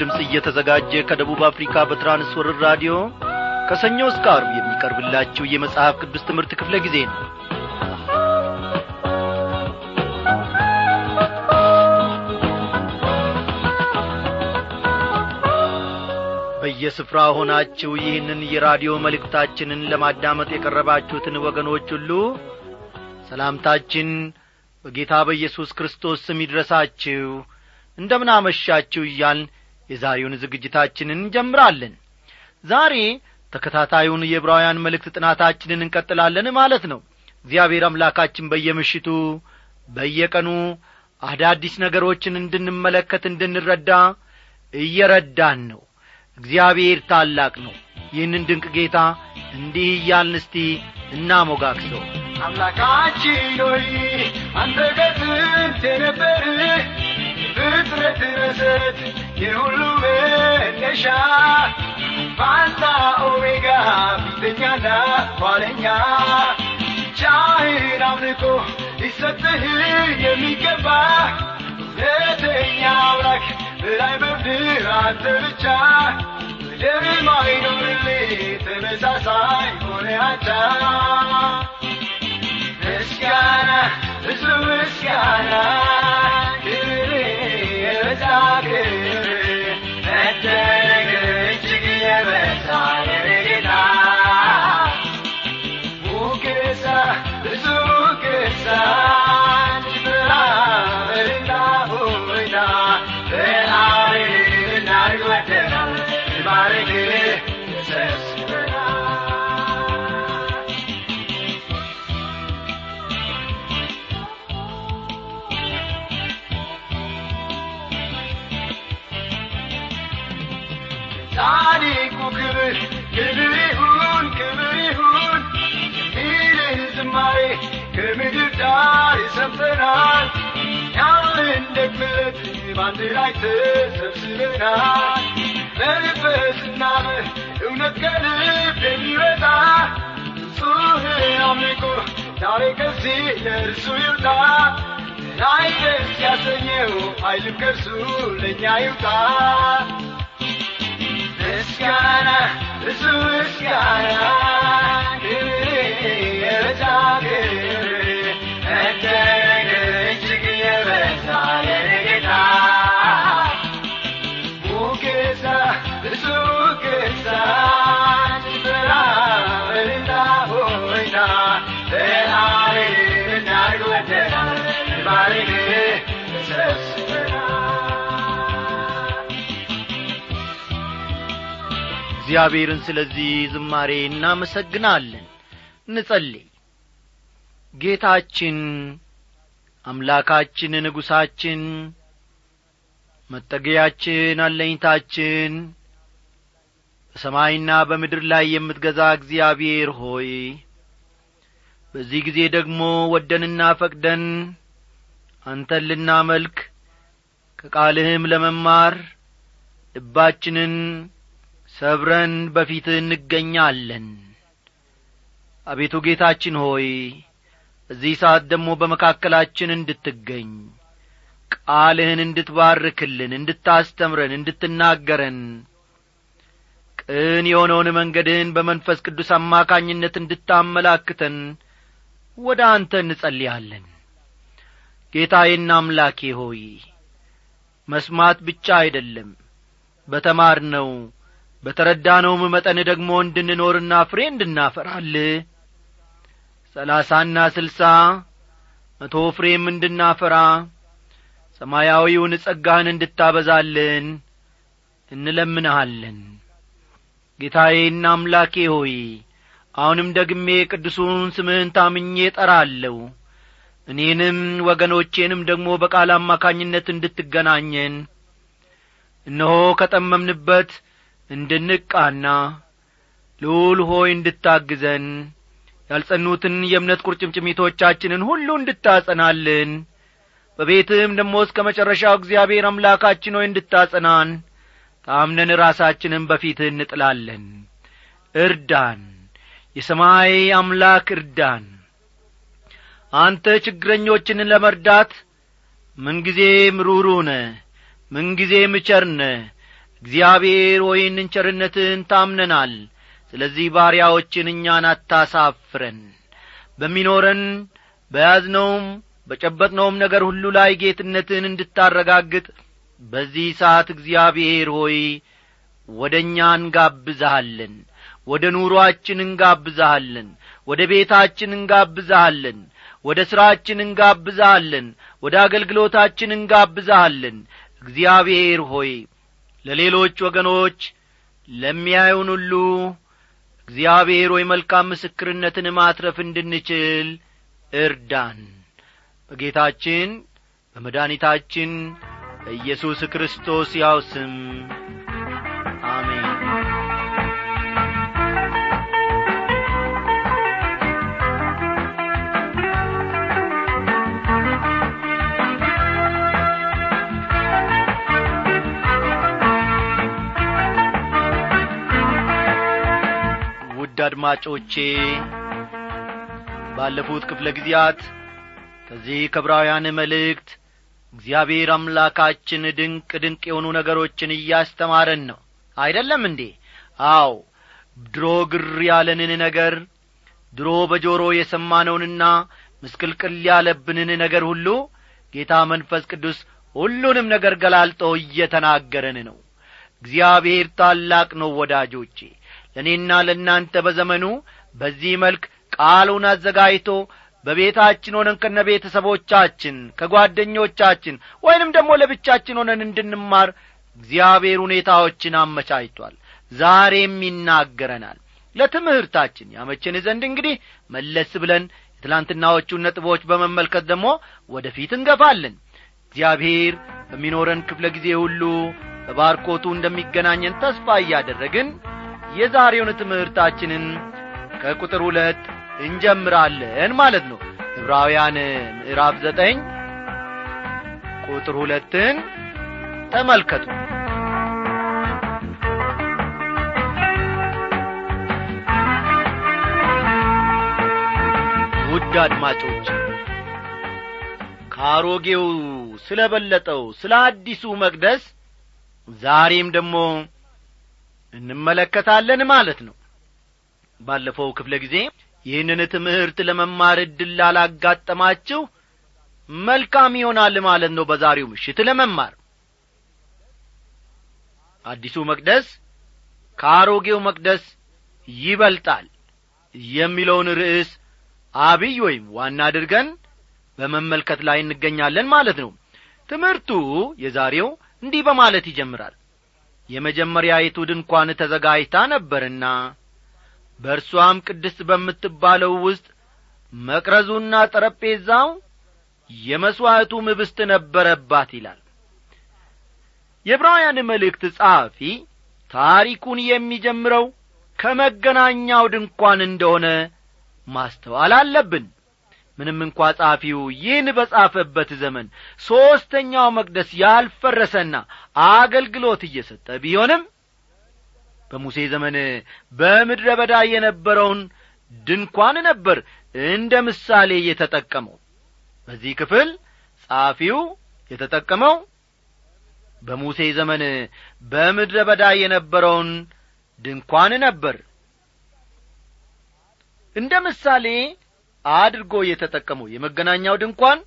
ድምፅ እየተዘጋጀ ከደቡብ አፍሪካ በትራንስወርር ራዲዮ ከሰኞ እስከ አርብ የሚቀርብላችሁ የመጽሐፍ ቅዱስ ትምህርት ክፍለ ጊዜ ነው። በየስፍራ ሆናችሁ ይህንን የራዲዮ መልእክታችንን ለማዳመጥ የቀረባችሁትን ወገኖች ሁሉ ሰላምታችን በጌታ በኢየሱስ ክርስቶስ ስም ይድረሳችሁ። እንደምን አመሻችሁ እያልን የዛሬውን ዝግጅታችንን እንጀምራለን። ዛሬ ተከታታዩን የዕብራውያን መልእክት ጥናታችንን እንቀጥላለን ማለት ነው። እግዚአብሔር አምላካችን በየምሽቱ በየቀኑ አዳዲስ ነገሮችን እንድንመለከት እንድንረዳ እየረዳን ነው። እግዚአብሔር ታላቅ ነው። ይህንን ድንቅ ጌታ እንዲህ እያልን እስቲ እናሞጋግሰው አምላካችን ሆይ አንተ ከጥንት የነበር ፍጥረት መሰረት የሁሉ መነሻ ፋንታ ኦሜጋ ፊተኛና ኋለኛ ብቻህን አምልኮ ሊሰጥህ የሚገባ እውነተኛ አምላክ በላይ በምድር አንተ ብቻ። ምድር ማይኖርልህ ተመሳሳይ ሆነ አቻ ምስጋና ብዙ ምስጋና ሰምተናል ያለን ደግመት በአንድ ላይ ተሰብስበናል በመንፈስና በእውነት ከልብ የሚወጣ ንጹህ አምልኮ ዛሬ ከዚህ ለእርሱ ይውጣ። ላይ ደስ ያሰኘው ኃይልም ከእርሱ ለእኛ ይውጣ። ምስጋና ብዙ ምስጋና እግዚአብሔርን ስለዚህ ዝማሬ እናመሰግናለን። እንጸልይ። ጌታችን አምላካችን ንጉሣችን መጠገያችን አለኝታችን በሰማይና በምድር ላይ የምትገዛ እግዚአብሔር ሆይ በዚህ ጊዜ ደግሞ ወደንና ፈቅደን አንተን ልናመልክ ከቃልህም ለመማር ልባችንን ሰብረን በፊትህ እንገኛለን። አቤቱ ጌታችን ሆይ በዚህ ሰዓት ደግሞ በመካከላችን እንድትገኝ ቃልህን እንድትባርክልን እንድታስተምረን እንድትናገረን ቅን የሆነውን መንገድህን በመንፈስ ቅዱስ አማካኝነት እንድታመላክተን ወደ አንተ እንጸልያለን። ጌታዬና አምላኬ ሆይ መስማት ብቻ አይደለም በተማርነው በተረዳነውም መጠን ደግሞ እንድንኖርና ፍሬ እንድናፈራል። ሰላሳና ስልሳ መቶ ፍሬም እንድናፈራ ሰማያዊውን ጸጋህን እንድታበዛልን እንለምንሃለን። ጌታዬና አምላኬ ሆይ አሁንም ደግሜ ቅዱሱን ስምህን ታምኜ ጠራለሁ እኔንም ወገኖቼንም ደግሞ በቃል አማካኝነት እንድትገናኘን እነሆ ከጠመምንበት እንድንቃና ልዑል ሆይ እንድታግዘን ያልጸኑትን የእምነት ቁርጭምጭሚቶቻችንን ሁሉ እንድታጸናልን በቤትህም ደሞ እስከ መጨረሻው እግዚአብሔር አምላካችን ሆይ እንድታጸናን ታምነን ራሳችንን በፊትህ እንጥላለን። እርዳን የሰማይ አምላክ እርዳን። አንተ ችግረኞችን ለመርዳት ምንጊዜም ሩሩ ነ ምንጊዜም ቸርነ እግዚአብሔር ሆይ ይህንን ቸርነትህን ታምነናል። ስለዚህ ባሪያዎችን እኛን አታሳፍረን። በሚኖረን በያዝነውም በጨበጥነውም ነገር ሁሉ ላይ ጌትነትህን እንድታረጋግጥ በዚህ ሰዓት እግዚአብሔር ሆይ ወደ እኛ እንጋብዛሃለን ወደ ኑሮአችን እንጋብዛሃለን ወደ ቤታችን እንጋብዛሃለን ወደ ሥራችን እንጋብዛሃለን ወደ አገልግሎታችን እንጋብዛሃለን እግዚአብሔር ሆይ ለሌሎች ወገኖች ለሚያዩን ሁሉ እግዚአብሔር ሆይ መልካም ምስክርነትን ማትረፍ እንድንችል እርዳን። በጌታችን በመድኃኒታችን በኢየሱስ ክርስቶስ ያው ስም አድማጮቼ ባለፉት ክፍለ ጊዜያት ከዚህ ከብራውያን መልእክት እግዚአብሔር አምላካችን ድንቅ ድንቅ የሆኑ ነገሮችን እያስተማረን ነው። አይደለም እንዴ? አው ድሮ ግር ያለንን ነገር ድሮ በጆሮ የሰማነውንና ምስቅልቅል ያለብንን ነገር ሁሉ ጌታ መንፈስ ቅዱስ ሁሉንም ነገር ገላልጦ እየተናገረን ነው። እግዚአብሔር ታላቅ ነው ወዳጆቼ ለእኔና ለእናንተ በዘመኑ በዚህ መልክ ቃሉን አዘጋጅቶ በቤታችን ሆነን ከነ ቤተሰቦቻችን ከጓደኞቻችን ወይንም ደግሞ ለብቻችን ሆነን እንድንማር እግዚአብሔር ሁኔታዎችን አመቻችቷል። ዛሬም ይናገረናል። ለትምህርታችን ያመችን ዘንድ እንግዲህ መለስ ብለን የትላንትናዎቹን ነጥቦች በመመልከት ደግሞ ወደ ፊት እንገፋለን። እግዚአብሔር በሚኖረን ክፍለ ጊዜ ሁሉ በባርኮቱ እንደሚገናኘን ተስፋ እያደረግን የዛሬውን ትምህርታችንን ከቁጥር ሁለት እንጀምራለን ማለት ነው። ዕብራውያን ምዕራፍ ዘጠኝ ቁጥር ሁለትን ተመልከቱ። ውድ አድማጮች ከአሮጌው ስለ በለጠው ስለ አዲሱ መቅደስ ዛሬም ደግሞ እንመለከታለን ማለት ነው። ባለፈው ክፍለ ጊዜ ይህንን ትምህርት ለመማር ዕድል ላላጋጠማችሁ መልካም ይሆናል ማለት ነው በዛሬው ምሽት ለመማር። አዲሱ መቅደስ ከአሮጌው መቅደስ ይበልጣል የሚለውን ርዕስ አብይ ወይም ዋና አድርገን በመመልከት ላይ እንገኛለን ማለት ነው። ትምህርቱ የዛሬው እንዲህ በማለት ይጀምራል የመጀመሪያይቱ ድንኳን ተዘጋጅታ ነበርና በእርሷም ቅድስት በምትባለው ውስጥ መቅረዙና ጠረጴዛው የመሥዋዕቱ ምብስት ነበረባት ይላል። የዕብራውያን መልእክት ጸሐፊ ታሪኩን የሚጀምረው ከመገናኛው ድንኳን እንደሆነ ማስተዋል አለብን ምንም እንኳ ጸሐፊው ይህን በጻፈበት ዘመን ሦስተኛው መቅደስ ያልፈረሰና አገልግሎት እየሰጠ ቢሆንም በሙሴ ዘመን በምድረ በዳ የነበረውን ድንኳን ነበር እንደ ምሳሌ የተጠቀመው። በዚህ ክፍል ጸሐፊው የተጠቀመው በሙሴ ዘመን በምድረ በዳ የነበረውን ድንኳን ነበር። እንደ ምሳሌ አድርጎ የተጠቀመው የመገናኛው ድንኳን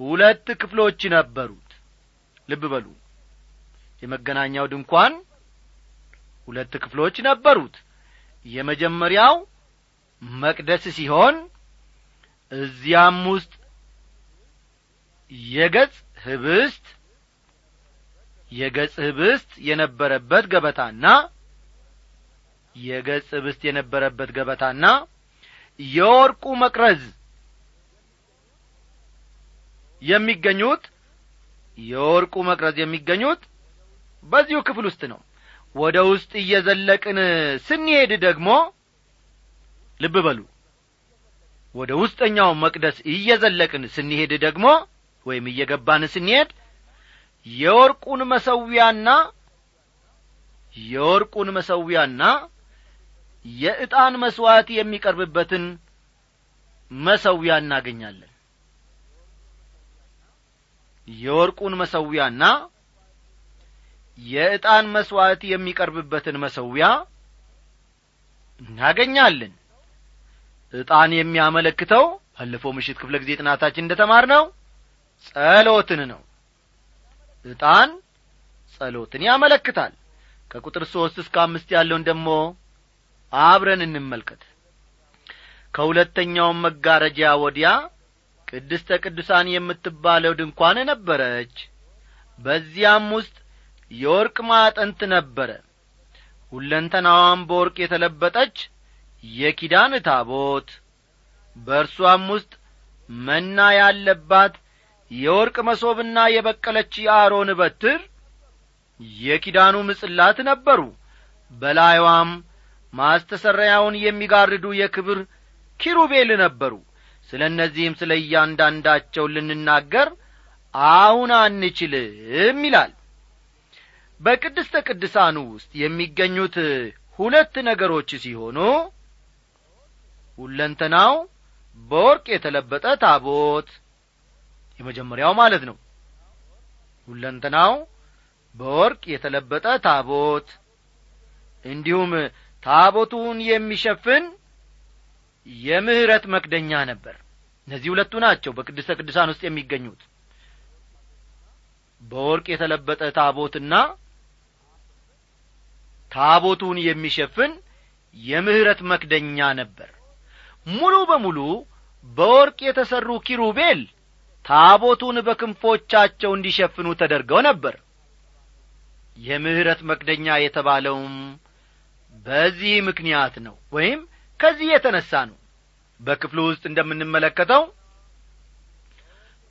ሁለት ክፍሎች ነበሩት። ልብ በሉ። የመገናኛው ድንኳን ሁለት ክፍሎች ነበሩት። የመጀመሪያው መቅደስ ሲሆን እዚያም ውስጥ የገጽ ህብስት የገጽ ህብስት የነበረበት ገበታና የገጽ ህብስት የነበረበት ገበታና የወርቁ መቅረዝ የሚገኙት የወርቁ መቅረዝ የሚገኙት በዚሁ ክፍል ውስጥ ነው። ወደ ውስጥ እየዘለቅን ስንሄድ ደግሞ ልብ በሉ። ወደ ውስጠኛው መቅደስ እየዘለቅን ስንሄድ ደግሞ ወይም እየገባን ስንሄድ የወርቁን መሰዊያና የወርቁን መሰዊያና የዕጣን መሥዋዕት የሚቀርብበትን መሰዊያ እናገኛለን። የወርቁን መሰዊያና የዕጣን መሥዋዕት የሚቀርብበትን መሰዊያ እናገኛለን። ዕጣን የሚያመለክተው ባለፈው ምሽት ክፍለ ጊዜ ጥናታችን እንደ ተማር ነው ጸሎትን ነው። ዕጣን ጸሎትን ያመለክታል። ከቁጥር ሦስት እስከ አምስት ያለውን ደግሞ አብረን እንመልከት። ከሁለተኛውም መጋረጃ ወዲያ ቅድስተ ቅዱሳን የምትባለው ድንኳን ነበረች። በዚያም ውስጥ የወርቅ ማጠንት ነበረ። ሁለንተናዋም በወርቅ የተለበጠች የኪዳን ታቦት። በእርሷም ውስጥ መና ያለባት የወርቅ መሶብና የበቀለች የአሮን በትር የኪዳኑ ምጽላት ነበሩ። በላይዋም ማስተሰረያውን የሚጋርዱ የክብር ኪሩቤል ነበሩ። ስለ እነዚህም ስለ እያንዳንዳቸው ልንናገር አሁን አንችልም ይላል። በቅድስተ ቅድሳኑ ውስጥ የሚገኙት ሁለት ነገሮች ሲሆኑ ሁለንተናው በወርቅ የተለበጠ ታቦት የመጀመሪያው ማለት ነው። ሁለንተናው በወርቅ የተለበጠ ታቦት እንዲሁም ታቦቱን የሚሸፍን የምህረት መክደኛ ነበር። እነዚህ ሁለቱ ናቸው በቅድስተ ቅዱሳን ውስጥ የሚገኙት። በወርቅ የተለበጠ ታቦትና ታቦቱን የሚሸፍን የምህረት መክደኛ ነበር። ሙሉ በሙሉ በወርቅ የተሠሩ ኪሩቤል ታቦቱን በክንፎቻቸው እንዲሸፍኑ ተደርገው ነበር። የምህረት መክደኛ የተባለውም በዚህ ምክንያት ነው ወይም ከዚህ የተነሣ ነው። በክፍሉ ውስጥ እንደምንመለከተው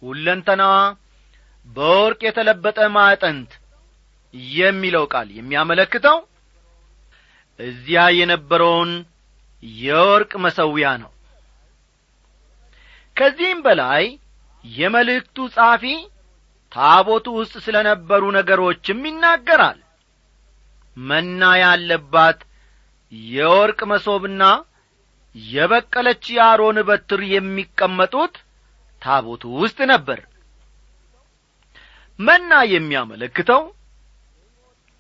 ሁለንተናዋ በወርቅ የተለበጠ ማዕጠንት የሚለው ቃል የሚያመለክተው እዚያ የነበረውን የወርቅ መሰዊያ ነው። ከዚህም በላይ የመልእክቱ ጻፊ ታቦቱ ውስጥ ስለ ነበሩ ነገሮችም ይናገራል። መና ያለባት የወርቅ መሶብና የበቀለች የአሮን በትር የሚቀመጡት ታቦቱ ውስጥ ነበር። መና የሚያመለክተው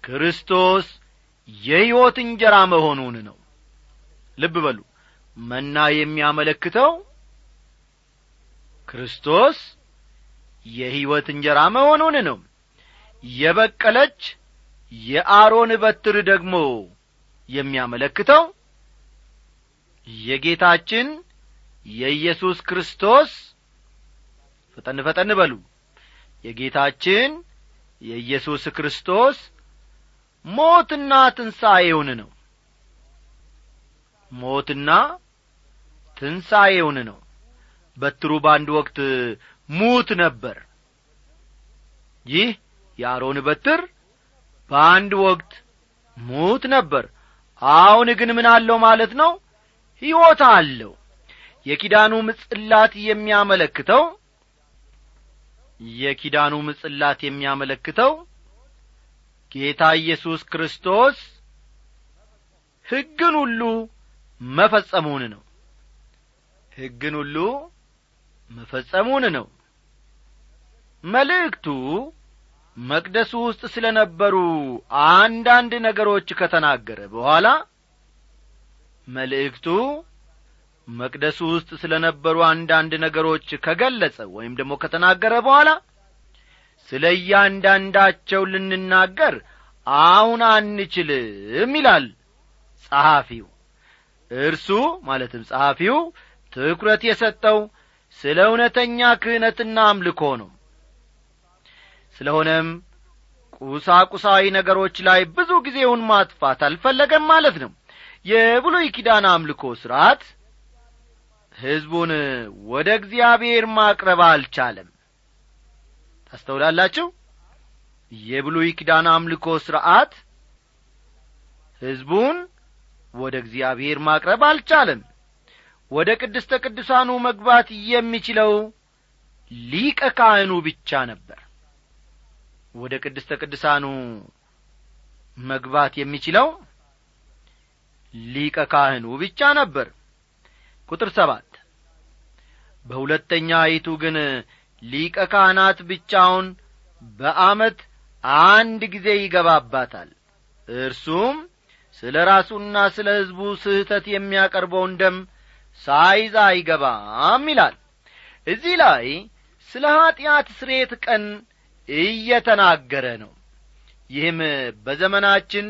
ክርስቶስ የሕይወት እንጀራ መሆኑን ነው። ልብ በሉ። መና የሚያመለክተው ክርስቶስ የሕይወት እንጀራ መሆኑን ነው። የበቀለች የአሮን በትር ደግሞ የሚያመለክተው የጌታችን የኢየሱስ ክርስቶስ ፈጠን ፈጠን በሉ። የጌታችን የኢየሱስ ክርስቶስ ሞትና ትንሣኤውን ነው። ሞትና ትንሣኤውን ነው። በትሩ በአንድ ወቅት ሙት ነበር። ይህ የአሮን በትር በአንድ ወቅት ሙት ነበር አሁን ግን ምን አለው ማለት ነው? ሕይወት አለው። የኪዳኑ ምጽላት የሚያመለክተው የኪዳኑ ምጽላት የሚያመለክተው ጌታ ኢየሱስ ክርስቶስ ሕግን ሁሉ መፈጸሙን ነው። ሕግን ሁሉ መፈጸሙን ነው። መልእክቱ መቅደሱ ውስጥ ስለ ነበሩ አንዳንድ ነገሮች ከተናገረ በኋላ መልእክቱ መቅደሱ ውስጥ ስለ ነበሩ አንዳንድ ነገሮች ከገለጸ ወይም ደግሞ ከተናገረ በኋላ ስለ እያንዳንዳቸው ልንናገር አሁን አንችልም ይላል ጸሐፊው። እርሱ ማለትም ጸሐፊው ትኩረት የሰጠው ስለ እውነተኛ ክህነትና አምልኮ ነው ስለሆነም ቁሳቁሳዊ ነገሮች ላይ ብዙ ጊዜውን ማጥፋት አልፈለገም ማለት ነው። የብሉይ ኪዳን አምልኮ ሥርዓት ሕዝቡን ወደ እግዚአብሔር ማቅረብ አልቻለም። ታስተውላላችሁ? የብሉይ ኪዳን አምልኮ ሥርዓት ሕዝቡን ወደ እግዚአብሔር ማቅረብ አልቻለም። ወደ ቅድስተ ቅዱሳኑ መግባት የሚችለው ሊቀ ካህኑ ብቻ ነበር ወደ ቅድስተ ቅዱሳኑ መግባት የሚችለው ሊቀ ካህኑ ብቻ ነበር። ቁጥር ሰባት በሁለተኛ አይቱ ግን ሊቀ ካህናት ብቻውን በአመት አንድ ጊዜ ይገባባታል። እርሱም ስለ ራሱና ስለ ሕዝቡ ስህተት የሚያቀርበውን ደም ሳይዛ አይገባም ይላል። እዚህ ላይ ስለ ኀጢአት ስሬት ቀን እየተናገረ ነው። ይህም በዘመናችን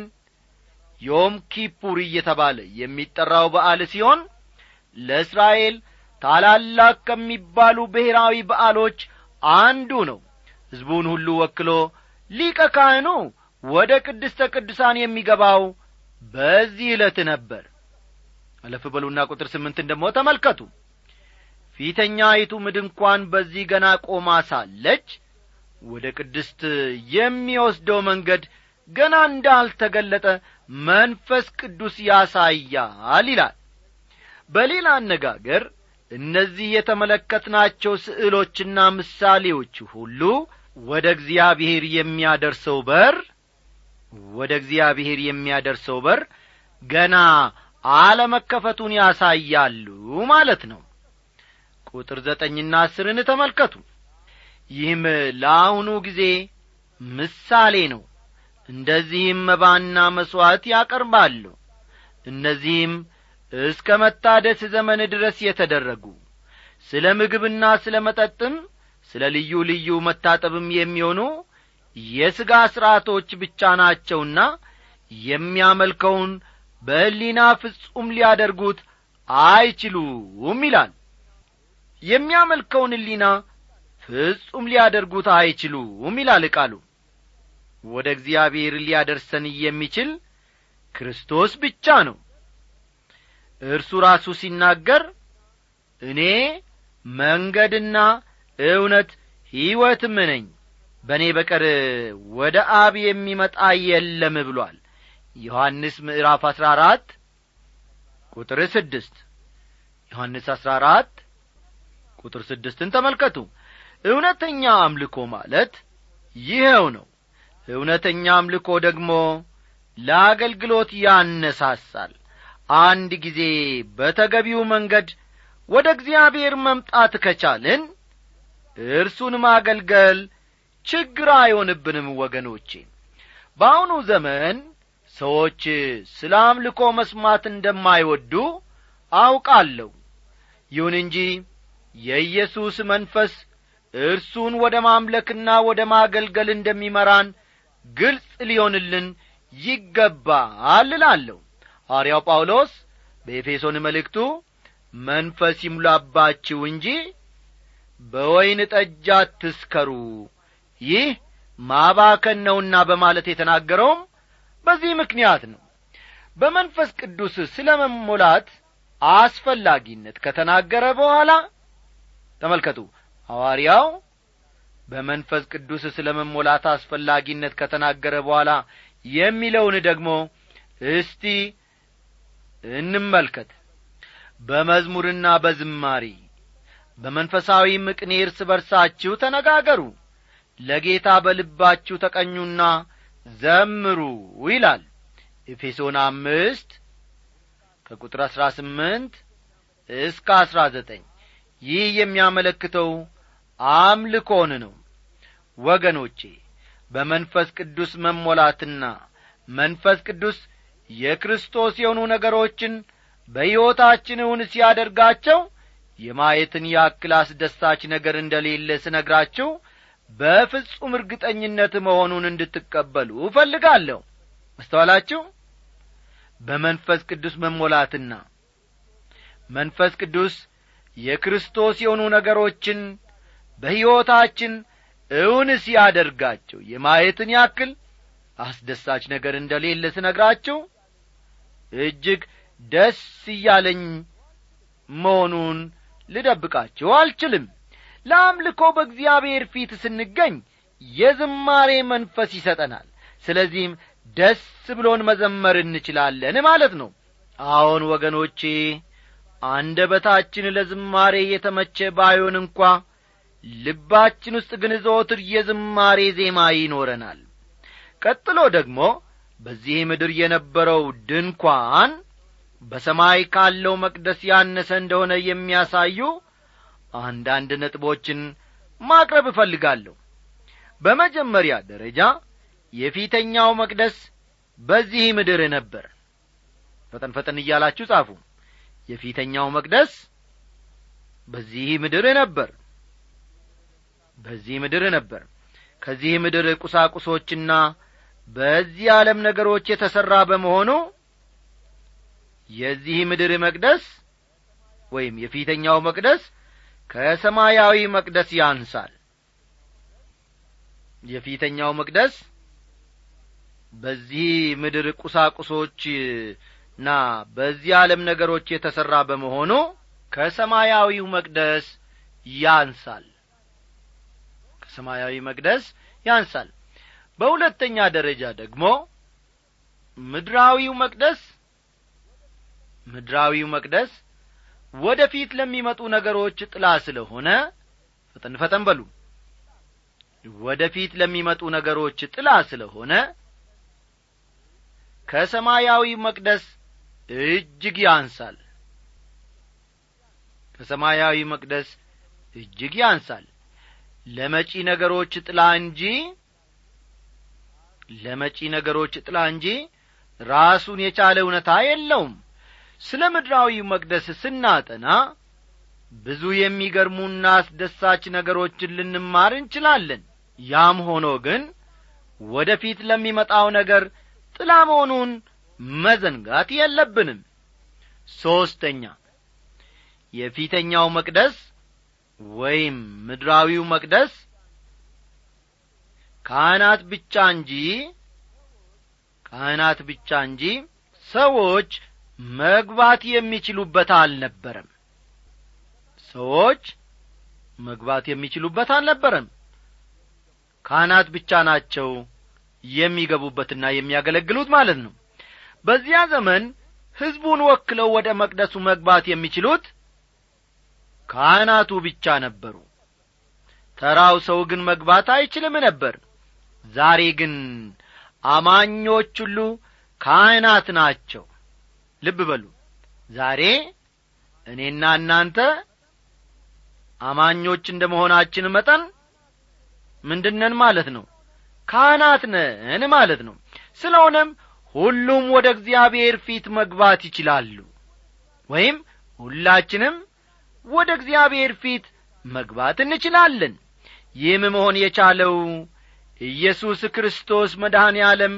ዮም ኪፑር እየተባለ የሚጠራው በዓል ሲሆን ለእስራኤል ታላላቅ ከሚባሉ ብሔራዊ በዓሎች አንዱ ነው። ሕዝቡን ሁሉ ወክሎ ሊቀ ካህኑ ወደ ቅድስተ ቅዱሳን የሚገባው በዚህ ዕለት ነበር። አለፍ በሉና ቁጥር ስምንትን ደግሞ ተመልከቱ። ፊተኛይቱም ድንኳን በዚህ ገና ቆማ ሳለች ወደ ቅድስት የሚወስደው መንገድ ገና እንዳልተገለጠ መንፈስ ቅዱስ ያሳያል ይላል። በሌላ አነጋገር እነዚህ የተመለከትናቸው ስዕሎችና ምሳሌዎች ሁሉ ወደ እግዚአብሔር የሚያደርሰው በር ወደ እግዚአብሔር የሚያደርሰው በር ገና አለመከፈቱን ያሳያሉ ማለት ነው። ቁጥር ዘጠኝና አስርን ተመልከቱ ይህም ለአሁኑ ጊዜ ምሳሌ ነው። እንደዚህም መባና መሥዋዕት ያቀርባሉ። እነዚህም እስከ መታደስ ዘመን ድረስ የተደረጉ ስለ ምግብና ስለ መጠጥም ስለ ልዩ ልዩ መታጠብም የሚሆኑ የሥጋ ሥርዓቶች ብቻ ናቸውና የሚያመልከውን በሕሊና ፍጹም ሊያደርጉት አይችሉም ይላል። የሚያመልከውን ሕሊና ፍጹም ሊያደርጉት አይችሉም ይላል ቃሉ። ወደ እግዚአብሔር ሊያደርሰን የሚችል ክርስቶስ ብቻ ነው። እርሱ ራሱ ሲናገር እኔ መንገድና እውነት ሕይወትም ነኝ በእኔ በቀር ወደ አብ የሚመጣ የለም ብሏል። ዮሐንስ ምዕራፍ አሥራ አራት ቁጥር ስድስት ዮሐንስ አሥራ አራት ቁጥር ስድስትን ተመልከቱ እውነተኛ አምልኮ ማለት ይኸው ነው። እውነተኛ አምልኮ ደግሞ ለአገልግሎት ያነሳሳል። አንድ ጊዜ በተገቢው መንገድ ወደ እግዚአብሔር መምጣት ከቻልን እርሱን ማገልገል ችግር አይሆንብንም ወገኖቼ። በአሁኑ ዘመን ሰዎች ስለ አምልኮ መስማት እንደማይወዱ አውቃለሁ። ይሁን እንጂ የኢየሱስ መንፈስ እርሱን ወደ ማምለክና ወደ ማገልገል እንደሚመራን ግልጽ ሊሆንልን ይገባል እላለሁ። ሐዋርያው ጳውሎስ በኤፌሶን መልእክቱ መንፈስ ይሙላባችሁ እንጂ በወይን ጠጅ አትስከሩ። ይህ ማባከን ነውና በማለት የተናገረውም በዚህ ምክንያት ነው። በመንፈስ ቅዱስ ስለ መሞላት አስፈላጊነት ከተናገረ በኋላ ተመልከቱ ሐዋርያው በመንፈስ ቅዱስ ስለ መሞላት አስፈላጊነት ከተናገረ በኋላ የሚለውን ደግሞ እስቲ እንመልከት። በመዝሙርና በዝማሪ በመንፈሳዊ ምቅኔ እርስ በርሳችሁ ተነጋገሩ። ለጌታ በልባችሁ ተቀኙና ዘምሩ ይላል። ኤፌሶን አምስት ከቁጥር አሥራ ስምንት እስከ አሥራ ዘጠኝ። ይህ የሚያመለክተው አምልኮን ነው። ወገኖቼ በመንፈስ ቅዱስ መሞላትና መንፈስ ቅዱስ የክርስቶስ የሆኑ ነገሮችን በሕይወታችን እውን ሲያደርጋቸው የማየትን ያክል አስደሳች ነገር እንደሌለ ስነግራችሁ በፍጹም እርግጠኝነት መሆኑን እንድትቀበሉ እፈልጋለሁ። አስተዋላችሁ? በመንፈስ ቅዱስ መሞላትና መንፈስ ቅዱስ የክርስቶስ የሆኑ ነገሮችን በሕይወታችን እውን ሲያደርጋቸው የማየትን ያክል አስደሳች ነገር እንደሌለ ስነግራችሁ እጅግ ደስ እያለኝ መሆኑን ልደብቃችሁ አልችልም። ለአምልኮ በእግዚአብሔር ፊት ስንገኝ የዝማሬ መንፈስ ይሰጠናል። ስለዚህም ደስ ብሎን መዘመር እንችላለን ማለት ነው። አዎን ወገኖቼ አንደበታችን ለዝማሬ የተመቸ ባይሆን እንኳ ልባችን ውስጥ ግን ዘወትር የዝማሬ ዜማ ይኖረናል። ቀጥሎ ደግሞ በዚህ ምድር የነበረው ድንኳን በሰማይ ካለው መቅደስ ያነሰ እንደሆነ የሚያሳዩ አንዳንድ ነጥቦችን ማቅረብ እፈልጋለሁ። በመጀመሪያ ደረጃ የፊተኛው መቅደስ በዚህ ምድር ነበር። ፈጠን ፈጠን እያላችሁ ጻፉ። የፊተኛው መቅደስ በዚህ ምድር ነበር በዚህ ምድር ነበር። ከዚህ ምድር ቁሳቁሶችና በዚህ ዓለም ነገሮች የተሠራ በመሆኑ የዚህ ምድር መቅደስ ወይም የፊተኛው መቅደስ ከሰማያዊ መቅደስ ያንሳል። የፊተኛው መቅደስ በዚህ ምድር ቁሳቁሶችና በዚህ ዓለም ነገሮች የተሠራ በመሆኑ ከሰማያዊው መቅደስ ያንሳል ከሰማያዊ መቅደስ ያንሳል። በሁለተኛ ደረጃ ደግሞ ምድራዊው መቅደስ ምድራዊው መቅደስ ወደ ፊት ለሚመጡ ነገሮች ጥላ ስለሆነ ፈጠን ፈጠን በሉ። ወደ ፊት ለሚመጡ ነገሮች ጥላ ስለሆነ ከሰማያዊ መቅደስ እጅግ ያንሳል። ከሰማያዊ መቅደስ እጅግ ያንሳል ለመጪ ነገሮች ጥላ እንጂ ለመጪ ነገሮች ጥላ እንጂ ራሱን የቻለ እውነታ የለውም። ስለ ምድራዊ መቅደስ ስናጠና ብዙ የሚገርሙና አስደሳች ነገሮችን ልንማር እንችላለን። ያም ሆኖ ግን ወደ ፊት ለሚመጣው ነገር ጥላ መሆኑን መዘንጋት የለብንም። ሦስተኛ የፊተኛው መቅደስ ወይም ምድራዊው መቅደስ ካህናት ብቻ እንጂ ካህናት ብቻ እንጂ ሰዎች መግባት የሚችሉበት አልነበረም። ሰዎች መግባት የሚችሉበት አልነበረም። ካህናት ብቻ ናቸው የሚገቡበትና የሚያገለግሉት ማለት ነው። በዚያ ዘመን ሕዝቡን ወክለው ወደ መቅደሱ መግባት የሚችሉት ካህናቱ ብቻ ነበሩ። ተራው ሰው ግን መግባት አይችልም ነበር። ዛሬ ግን አማኞች ሁሉ ካህናት ናቸው። ልብ በሉ። ዛሬ እኔና እናንተ አማኞች እንደ መሆናችን መጠን ምንድነን ማለት ነው? ካህናት ነን ማለት ነው። ስለሆነም ሁሉም ወደ እግዚአብሔር ፊት መግባት ይችላሉ ወይም ሁላችንም ወደ እግዚአብሔር ፊት መግባት እንችላለን። ይህም መሆን የቻለው ኢየሱስ ክርስቶስ መድኃኔ ዓለም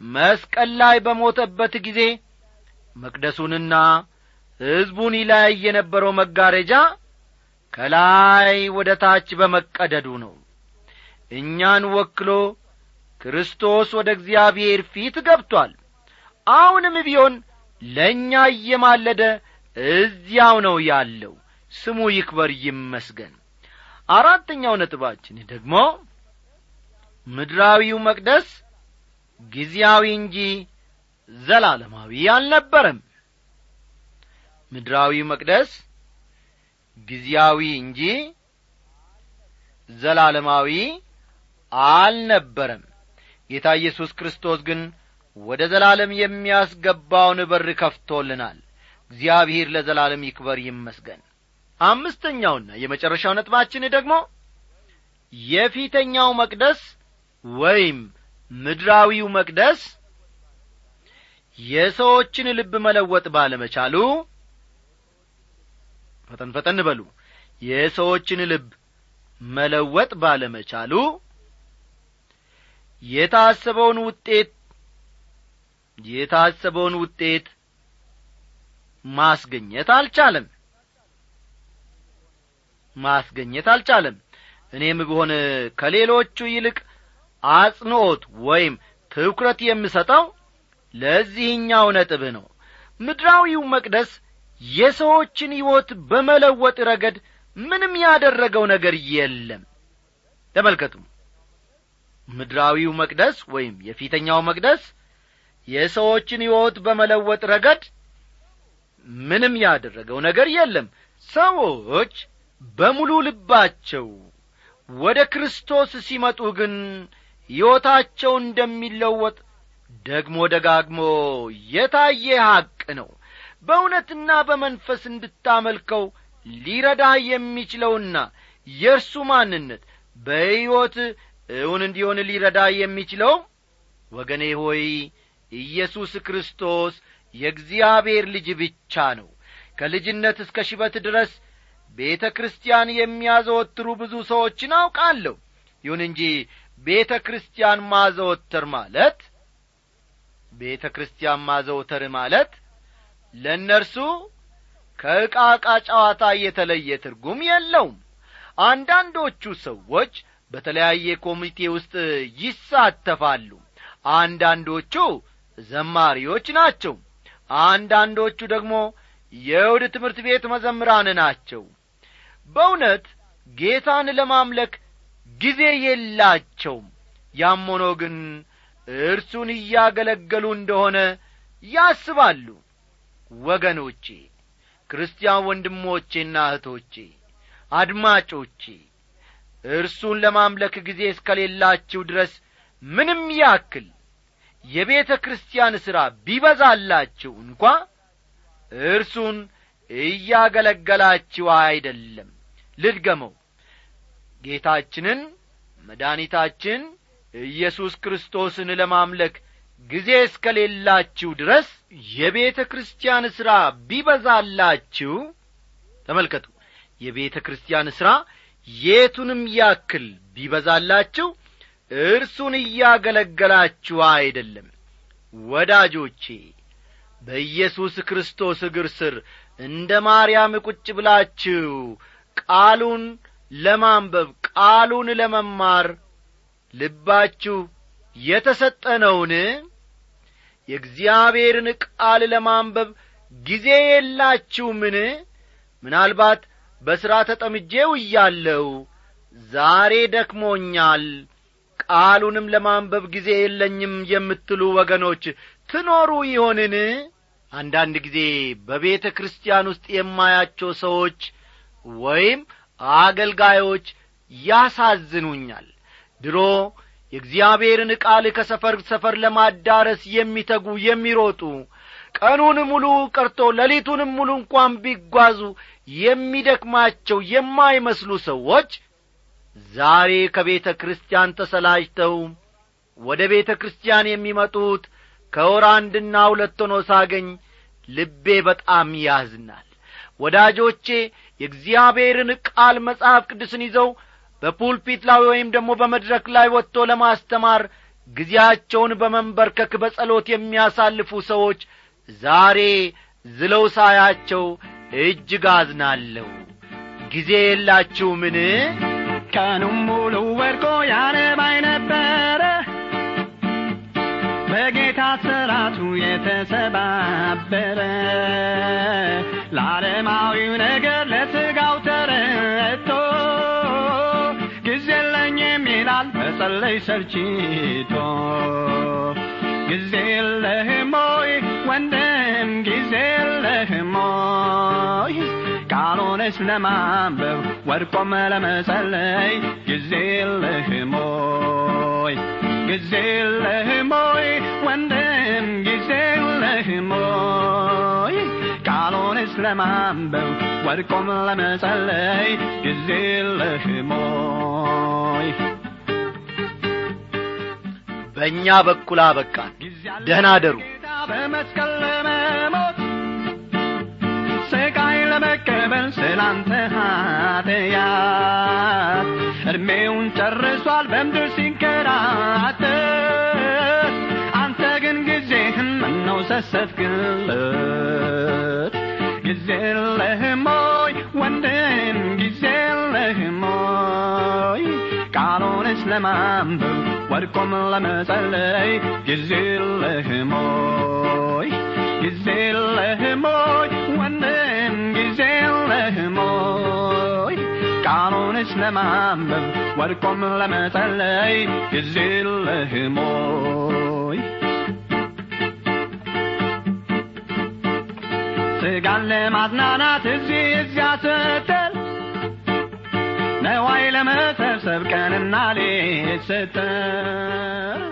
መስቀል ላይ በሞተበት ጊዜ መቅደሱንና ሕዝቡን ይለያይ የነበረው መጋረጃ ከላይ ወደ ታች በመቀደዱ ነው። እኛን ወክሎ ክርስቶስ ወደ እግዚአብሔር ፊት ገብቶአል አሁንም ቢሆን ለእኛ እየማለደ እዚያው ነው ያለው ስሙ ይክበር ይመስገን። አራተኛው ነጥባችን ደግሞ ምድራዊው መቅደስ ጊዜያዊ እንጂ ዘላለማዊ አልነበረም። ምድራዊው መቅደስ ጊዜያዊ እንጂ ዘላለማዊ አልነበረም። ጌታ ኢየሱስ ክርስቶስ ግን ወደ ዘላለም የሚያስገባውን በር ከፍቶልናል። እግዚአብሔር ለዘላለም ይክበር ይመስገን አምስተኛውና የመጨረሻው ነጥባችን ደግሞ የፊተኛው መቅደስ ወይም ምድራዊው መቅደስ የሰዎችን ልብ መለወጥ ባለመቻሉ ፈጠን ፈጠን በሉ። የሰዎችን ልብ መለወጥ ባለመቻሉ የታሰበውን ውጤት የታሰበውን ውጤት ማስገኘት አልቻለም ማስገኘት አልቻለም። እኔም ብሆን ከሌሎቹ ይልቅ አጽንዖት ወይም ትኩረት የምሰጠው ለዚህኛው ነጥብ ነው። ምድራዊው መቅደስ የሰዎችን ሕይወት በመለወጥ ረገድ ምንም ያደረገው ነገር የለም። ተመልከቱ። ምድራዊው መቅደስ ወይም የፊተኛው መቅደስ የሰዎችን ሕይወት በመለወጥ ረገድ ምንም ያደረገው ነገር የለም። ሰዎች በሙሉ ልባቸው ወደ ክርስቶስ ሲመጡ ግን ሕይወታቸው እንደሚለወጥ ደግሞ ደጋግሞ የታየ ሐቅ ነው። በእውነትና በመንፈስ እንድታመልከው ሊረዳ የሚችለውና የእርሱ ማንነት በሕይወት እውን እንዲሆን ሊረዳ የሚችለው ወገኔ ሆይ ኢየሱስ ክርስቶስ የእግዚአብሔር ልጅ ብቻ ነው። ከልጅነት እስከ ሽበት ድረስ ቤተ ክርስቲያን የሚያዘወትሩ ብዙ ሰዎችን አውቃለሁ። ይሁን እንጂ ቤተ ክርስቲያን ማዘወተር ማለት ቤተ ክርስቲያን ማዘውተር ማለት ለእነርሱ ከዕቃ ዕቃ ጨዋታ የተለየ ትርጉም የለውም። አንዳንዶቹ ሰዎች በተለያየ ኮሚቴ ውስጥ ይሳተፋሉ። አንዳንዶቹ ዘማሪዎች ናቸው። አንዳንዶቹ ደግሞ የውድ ትምህርት ቤት መዘምራን ናቸው በእውነት ጌታን ለማምለክ ጊዜ የላቸውም። ያም ሆኖ ግን እርሱን እያገለገሉ እንደሆነ ያስባሉ። ወገኖቼ ክርስቲያን ወንድሞቼና እህቶቼ አድማጮቼ እርሱን ለማምለክ ጊዜ እስከሌላችሁ ድረስ ምንም ያክል የቤተ ክርስቲያን ሥራ ቢበዛላችሁ እንኳ እርሱን እያገለገላችሁ አይደለም። ልድገመው። ጌታችንን መድኒታችን ኢየሱስ ክርስቶስን ለማምለክ ጊዜ እስከሌላችሁ ድረስ የቤተ ክርስቲያን ሥራ ቢበዛላችሁ ተመልከቱ የቤተ ክርስቲያን ሥራ የቱንም ያክል ቢበዛላችሁ እርሱን እያገለገላችሁ አይደለም። ወዳጆቼ በኢየሱስ ክርስቶስ እግር ስር እንደ ማርያም ቁጭ ብላችሁ ቃሉን ለማንበብ ቃሉን ለመማር ልባችሁ የተሰጠ ነውን? የእግዚአብሔርን ቃል ለማንበብ ጊዜ የላችሁምን? ምናልባት በሥራ ተጠምጄው እያለው ዛሬ ደክሞኛል ቃሉንም ለማንበብ ጊዜ የለኝም የምትሉ ወገኖች ትኖሩ ይሆንን አንዳንድ ጊዜ በቤተ ክርስቲያን ውስጥ የማያቸው ሰዎች ወይም አገልጋዮች ያሳዝኑኛል። ድሮ የእግዚአብሔርን ቃል ከሰፈር ሰፈር ለማዳረስ የሚተጉ የሚሮጡ ቀኑን ሙሉ ቀርቶ ሌሊቱንም ሙሉ እንኳን ቢጓዙ የሚደክማቸው የማይመስሉ ሰዎች ዛሬ ከቤተ ክርስቲያን ተሰላጅተው ወደ ቤተ ክርስቲያን የሚመጡት ከወር አንድና ሁለት ሆኖ ሳገኝ ልቤ በጣም ያዝናል። ወዳጆቼ የእግዚአብሔርን ቃል መጽሐፍ ቅዱስን ይዘው በፑልፒት ላይ ወይም ደግሞ በመድረክ ላይ ወጥቶ ለማስተማር ጊዜያቸውን በመንበርከክ በጸሎት የሚያሳልፉ ሰዎች ዛሬ ዝለው ሳያቸው እጅግ አዝናለሁ። ጊዜ የላችሁምን? ቀኑም ሙሉ ወድቆ ያነባይ ስራቱ የተሰባበረ ለዓለማዊው ነገር ለሥጋው ተረቶ ጊዜ የለኝም ይላል መጸለይ ሰልችቶ። ጊዜ የለህም ሆይ ወንድም ጊዜ የለህም ሆይ ቃሉንስ ለማንበብ ወድቆም ለመጸለይ ጊዜ የለህም ሆይ ጊዜ የለህም ሆይ ወንድም ጊዜ የለህም ሆይ ቃሉንስ ለማንበብ ወድቆም ለመጸለይ ጊዜ የለህም ሆይ። በእኛ በኩል አበቃን። ደህና አደሩ። በመስቀል ለመሞት ስቃይ ለመቀበል ስላንተ ኃጢአት እድሜውን ጨርሷል በምድር ሲንከራተት ምነው ሰሰትክለት ጊዜ የለህም ሆይ ወንድም ጊዜ የለህም ሆይ ቃሉንስ ለማንበብ ወድቆም ለመጸለይ ጊዜ የለህም ሆይ ጊዜ የለህም ሆይ ወንድም ጊዜ የለህም ሆይ ቃሉንስ ለማንበብ ወድቆም ለመጸለይ ጊዜ የለህም ሆይ ስጋን ለማዝናናት እዚህ እዚያ ስትል ነዋይ ለመሰብሰብ ቀንና ሌት ስትል